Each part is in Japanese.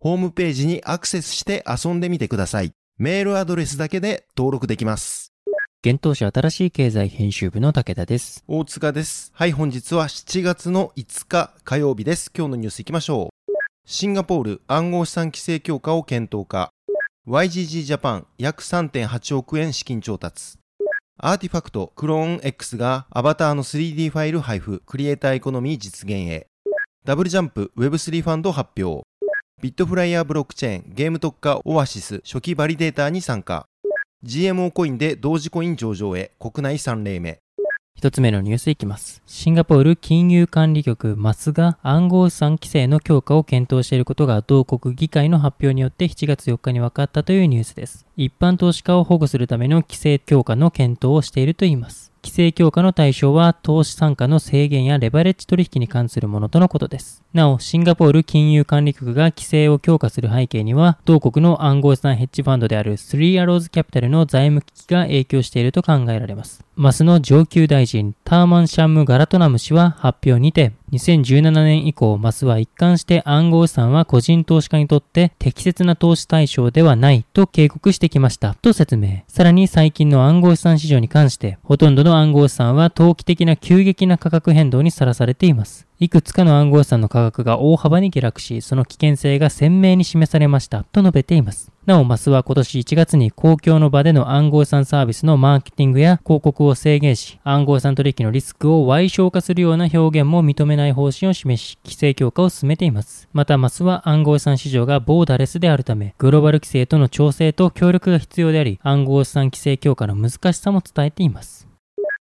ホームページにアクセスして遊んでみてください。メールアドレスだけで登録できます。現当社新しい経済編集部の武田です。大塚です。はい、本日は7月の5日火曜日です。今日のニュース行きましょう。シンガポール暗号資産規制強化を検討か YGG ジャパン約3.8億円資金調達アーティファクトクローン X がアバターの 3D ファイル配布クリエイターエコノミー実現へダブルジャンプ Web3 ファンド発表ビットフライヤーブロックチェーンゲーム特化オアシス初期バリデーターに参加 GMO コインでドージコイン上場へ国内3例目一つ目のニュースいきます。シンガポール金融管理局 MAS が暗号資産規制の強化を検討していることが同国議会の発表によって7月4日に分かったというニュースです。一般投資家を保護するための規制強化の検討をしているといいます。規制強化の対象は投資参加の制限やレバレッジ取引に関するものとのことです。なお、シンガポール金融管理局が規制を強化する背景には、同国の暗号資産ヘッジファンドであるスリーアローズキャピタルの財務危機が影響していると考えられます。 MAS の上級大臣、ターマン・シャンムガラトナム氏は発表にて、2017年以降、マスは一貫して暗号資産は個人投資家にとって適切な投資対象ではないと警告してきましたと説明。さらに最近の暗号資産市場に関して、ほとんどの暗号資産は投機的な急激な価格変動にさらされています。いくつかの暗号資産の価格が大幅に下落し、その危険性が鮮明に示されましたと述べています。なお、マスは今年1月に公共の場での暗号資産サービスのマーケティングや広告を制限し、暗号資産取引のリスクを歪小化するような表現も認めない方針を示し、規制強化を進めています。また、マスは暗号資産市場がボーダレスであるため、グローバル規制との調整と協力が必要であり、暗号資産規制強化の難しさも伝えています。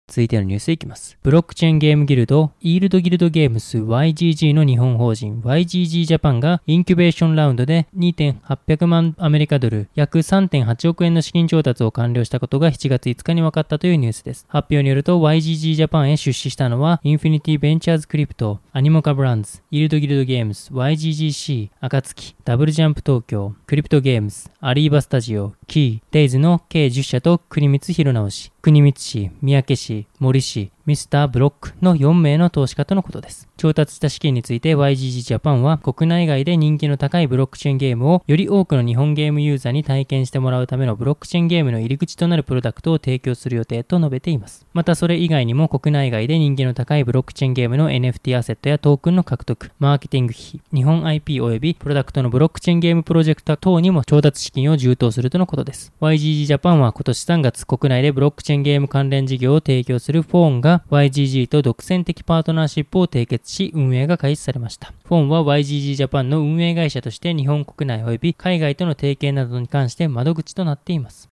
続いてのニュースいきます。ブロックチェーンゲームギルド、イールドギルドゲームス YGG の日本法人 YGG ジャパンがインキュベーションラウンドで2.800万アメリカドル、約3.8億円の資金調達を完了したことが7月5日に分かったというニュースです。発表によると YGG ジャパンへ出資したのは、インフィニティベンチャーズクリプト、アニモカブランズ、イールドギルドゲームス、 YGG SEA、暁、ダブルジャンプ東京、クリプトゲームズ、アリーバスタジオ、キー、デイズの計10社と国光弘直氏、国光市、三宅市、森氏、ミスター・ブロックの4名の投資家とのことです。調達した資金について YGG ジャパンは国内外で人気の高いブロックチェーンゲームをより多くの日本ゲームユーザーに体験してもらうためのブロックチェーンゲームの入り口となるプロダクトを提供する予定と述べています。またそれ以外にも国内外で人気の高いブロックチェーンゲームの NFT アセットやトークンの獲得、マーケティング費、日本 IP 及びプロダクトのブロックチェーンゲームプロジェクト等にも調達資金を充当するとのことです。YGG ジャパンは今年3月国内でブロックチェーンゲーム関連事業を提供するするフォーンが YGG と独占的パートナーシップを締結し運営が開始されました。フォンは YGG ジャパンの運営会社として日本国内及び海外との提携などに関して窓口となっています。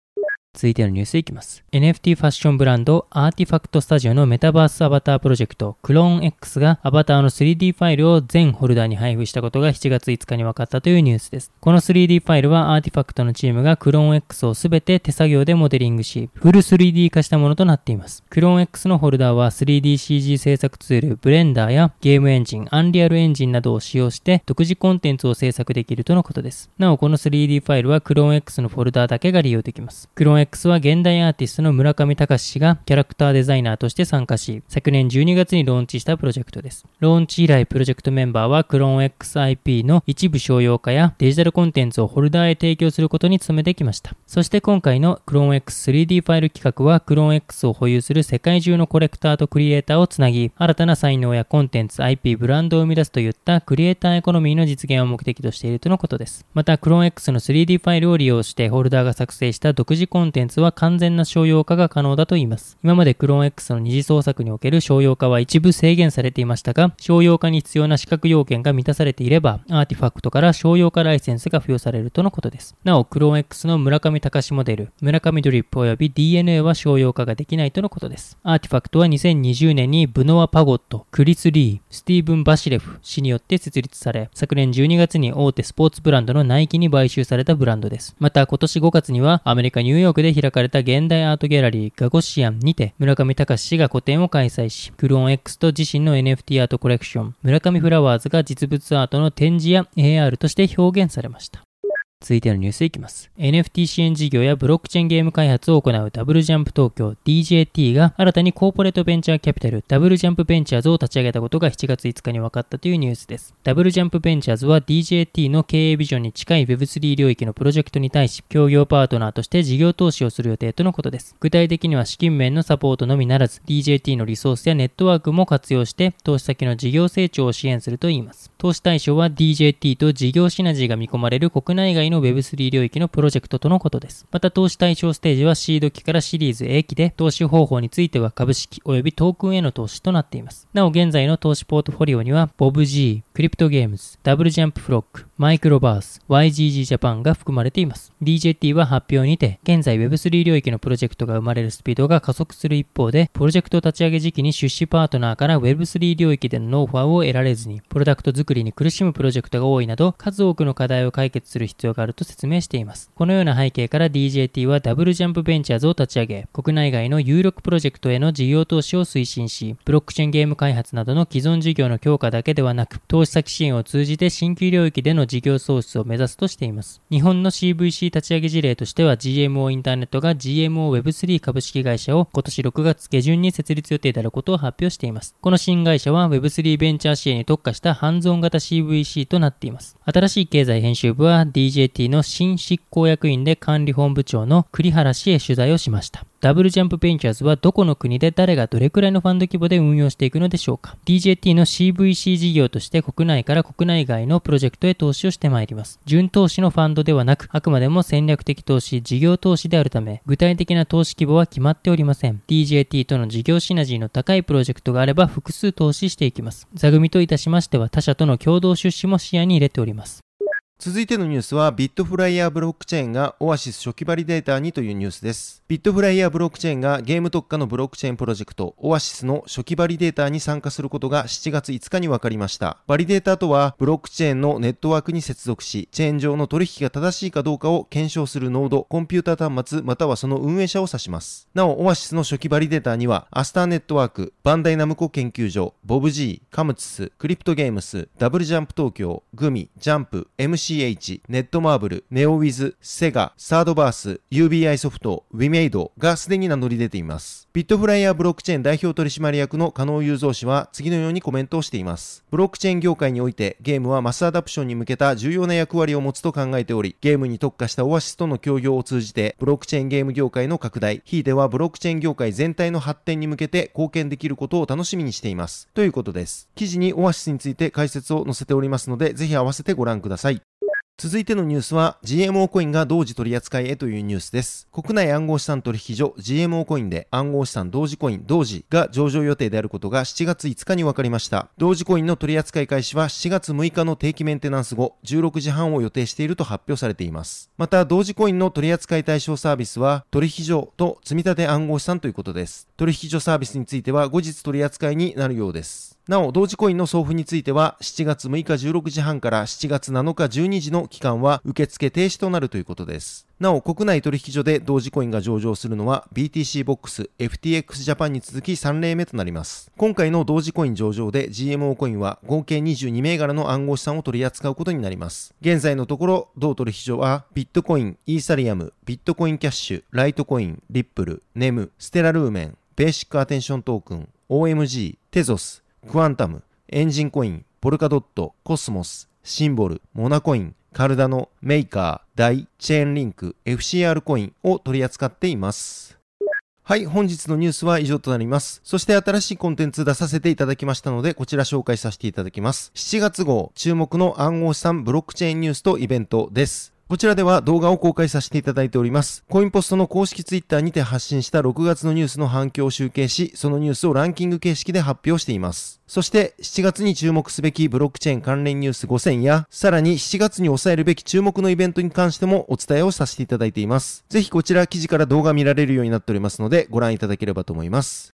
続いてのニュースいきます。NFT ファッションブランドアーティファクトスタジオのメタバースアバタープロジェクトクローン X がアバターの 3D ファイルを全ホルダーに配布したことが7月5日に分かったというニュースです。この 3D ファイルはアーティファクトのチームがクローン X をすべて手作業でモデリングし、フル 3D 化したものとなっています。クローン X のホルダーは 3DCG 制作ツールブレンダーやゲームエンジン、アンリアルエンジンなどを使用して独自コンテンツを制作できるとのことです。なおこの 3D ファイルはクローン X のフォルダーだけが利用できます。クローン X は現代アーティストの村上隆氏がキャラクターデザイナーとして参加し、昨年12月にローンチしたプロジェクトです。ローンチ以来、プロジェクトメンバーはクローン XIP の一部商用化やデジタルコンテンツをホルダーへ提供することに努めてきました。そして今回のクローン X3D ファイル企画は、クローン X を保有する世界中のコレクターとクリエイターをつなぎ、新たな才能やコンテンツ、IP、ブランドを生み出すといったクリエイターエコノミーの実現を目的としているとのことです。また、クローン X の 3D ファイルを利用してホルダーが作成した独自コンテンツは完全な商用化が可能だと言います。今までクローン X の二次創作における商用化は一部制限されていましたが、商用化に必要な資格要件が満たされていれば、アーティファクトから商用化ライセンスが付与されるとのことです。なお、クローン X の村上隆モデル、村上ドリップ及び DNA は商用化ができないとのことです。アーティファクトは2020年にブノア・パゴット、クリス・リー、スティーブン・バシレフ氏によって設立され、昨年12月に大手スポーツブランドのナイキに買収されたブランドです。また今年5月にはアメリカ・ニューヨークで開かれた現代アートギャラリーガゴシアンにて村上隆氏が個展を開催し、クローン X と自身の NFT アートコレクション、村上フラワーズが実物アートの展示や AR として表現されました。続いてのニュースいきます。NFT 支援事業やブロックチェーンゲーム開発を行うダブルジャンプ東京 DJT が新たにコーポレートベンチャーキャピタルダブルジャンプベンチャーズを立ち上げたことが7月5日に分かったというニュースです。ダブルジャンプベンチャーズは DJT の経営ビジョンに近い Web3 領域のプロジェクトに対し、協業パートナーとして事業投資をする予定とのことです。具体的には資金面のサポートのみならず、DJT のリソースやネットワークも活用して、投資先の事業成長を支援するといいます。投資対象は DJT と事業シナジーが見込まれる国内外の Web3 領域のプロジェクトとのことです。また投資対象ステージはシード期からシリーズ A 期で、投資方法については株式及びトークンへの投資となっています。なお現在の投資ポートフォリオには、ボブ G、クリプトゲームズ、ダブルジャンプフロック、マイクロバース、YGG ジャパンが含まれています。DJT は発表にて、現在 Web3 領域のプロジェクトが生まれるスピードが加速する一方で、プロジェクト立ち上げ時期に出資パートナーから Web3 領域でのノウハウを得られずに、プロダクト作りに苦しむプロジェクトが多いなど、数多くの課題を解決する必要があると説明しています。このような背景から DJT はダブルジャンプベンチャーズを立ち上げ、国内外の有力プロジェクトへの事業投資を推進し、ブロックチェーンゲーム開発などの既存事業の強化だけではなく、投資先支援を通じて新規領域での事業創出を目指すとしています。日本の CVC 立ち上げ事例としては GMO インターネットが GMO Web3 株式会社を今年6月下旬に設立予定であることを発表しています。この新会社は Web3 ベンチャー支援に特化したハンズオン型 CVC となっています。新しい経済編集部は DJT の新執行役員で管理本部長の栗原氏へ取材をしました。ダブルジャンプベンチャーズはどこの国で誰がどれくらいのファンド規模で運用していくのでしょうか ?DJT の CVC 事業として国内から国内外のプロジェクトへ投資をしてまいります。純投資のファンドではなく、あくまでも戦略的投資、事業投資であるため、具体的な投資規模は決まっておりません。DJT との事業シナジーの高いプロジェクトがあれば複数投資していきます。座組といたしましては他社との共同出資も視野に入れております。続いてのニュースは、ビットフライヤーブロックチェーンがオアシス初期バリデーターにというニュースです。ビットフライヤーブロックチェーンがゲーム特化のブロックチェーンプロジェクト、オアシスの初期バリデーターに参加することが7月5日に分かりました。バリデーターとは、ブロックチェーンのネットワークに接続し、チェーン上の取引が正しいかどうかを検証するノード、コンピューター端末、またはその運営者を指します。なお、オアシスの初期バリデーターには、アスターネットワーク、バンダイナムコ研究所、 BOBG、Com2uS、クリプトゲームス、ダブルジャンプ東京、グミ、ジャンプ、 MCH、ネットマーブル、ネオウィズ、セガ、サードバース、UBI ソフト、ウィメイドがすでに名乗り出ています。ビットフライヤーブロックチェーン代表取締役の加納雄三氏は次のようにコメントをしています。ブロックチェーン業界においてゲームはマスアダプションに向けた重要な役割を持つと考えており、ゲームに特化したオアシスとの協業を通じて、ブロックチェーンゲーム業界の拡大、ひいてはブロックチェーン業界全体の発展に向けて貢献できることを楽しみにしています。ということです。記事にオアシスについて解説を載せておりますので、ぜひ合わせてご覧ください。続いてのニュースは GMO コインが同時取り扱いへというニュースです。国内暗号資産取引所 GMO コインで暗号資産同時コイン同時が上場予定であることが7月5日に分かりました。同時コインの取り扱い開始は7月6日の定期メンテナンス後16時半を予定していると発表されています。また同時コインの取り扱い対象サービスは取引所と積立暗号資産ということです。取引所サービスについては後日取り扱いになるようです。なお、同時コインの送付については、7月6日16時半から7月7日12時の期間は受付停止となるということです。なお、国内取引所で同時コインが上場するのは BTC ボックス、FTX ジャパンに続き3例目となります。今回の同時コイン上場で GMO コインは合計22銘柄の暗号資産を取り扱うことになります。現在のところ、同取引所はビットコイン、イーサリアム、ビットコインキャッシュ、ライトコイン、リップル、ネム、ステラルーメン、ベーシックアテンショントークン、OMG、テゾス、クワンタム、エンジンコイン、ポルカドット、コスモス、シンボル、モナコイン、カルダノ、メーカー、ダイ、チェーンリンク、FCR コインを取り扱っています。はい、本日のニュースは以上となります。そして新しいコンテンツ出させていただきましたので、こちら紹介させていただきます。7月号、注目の暗号資産ブロックチェーンニュースとイベントです。こちらでは動画を公開させていただいております。コインポストの公式ツイッターにて発信した6月のニュースの反響を集計し、そのニュースをランキング形式で発表しています。そして7月に注目すべきブロックチェーン関連ニュース5000や、さらに7月に抑えるべき注目のイベントに関してもお伝えをさせていただいています。ぜひこちら記事から動画見られるようになっておりますので、ご覧いただければと思います。